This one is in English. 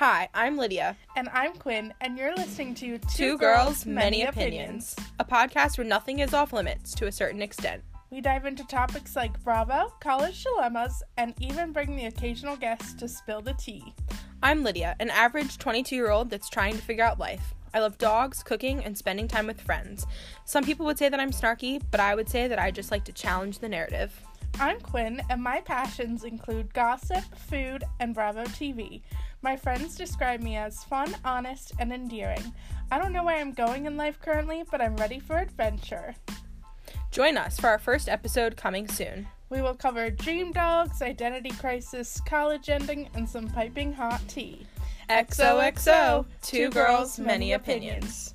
Hi, I'm Lydia. And I'm Quinn, and you're listening to Two, Two Girls, Many Opinions, a podcast where nothing is off limits to a certain extent. We dive into topics like Bravo, college dilemmas, and even bring the occasional guest to spill the tea. I'm Lydia, an average 22 year old that's trying to figure out life. I love dogs, cooking, and spending time with friends. Some people would say that I'm snarky, but I would say that I just like to challenge the narrative. I'm Quinn, and my passions include gossip, food, and Bravo TV. My friends describe me as fun, honest, and endearing. I don't know where I'm going in life currently, but I'm ready for adventure. Join us for our first episode coming soon. We will cover dream dogs, identity crisis, college ending, and some piping hot tea. XOXO, two girls, many opinions.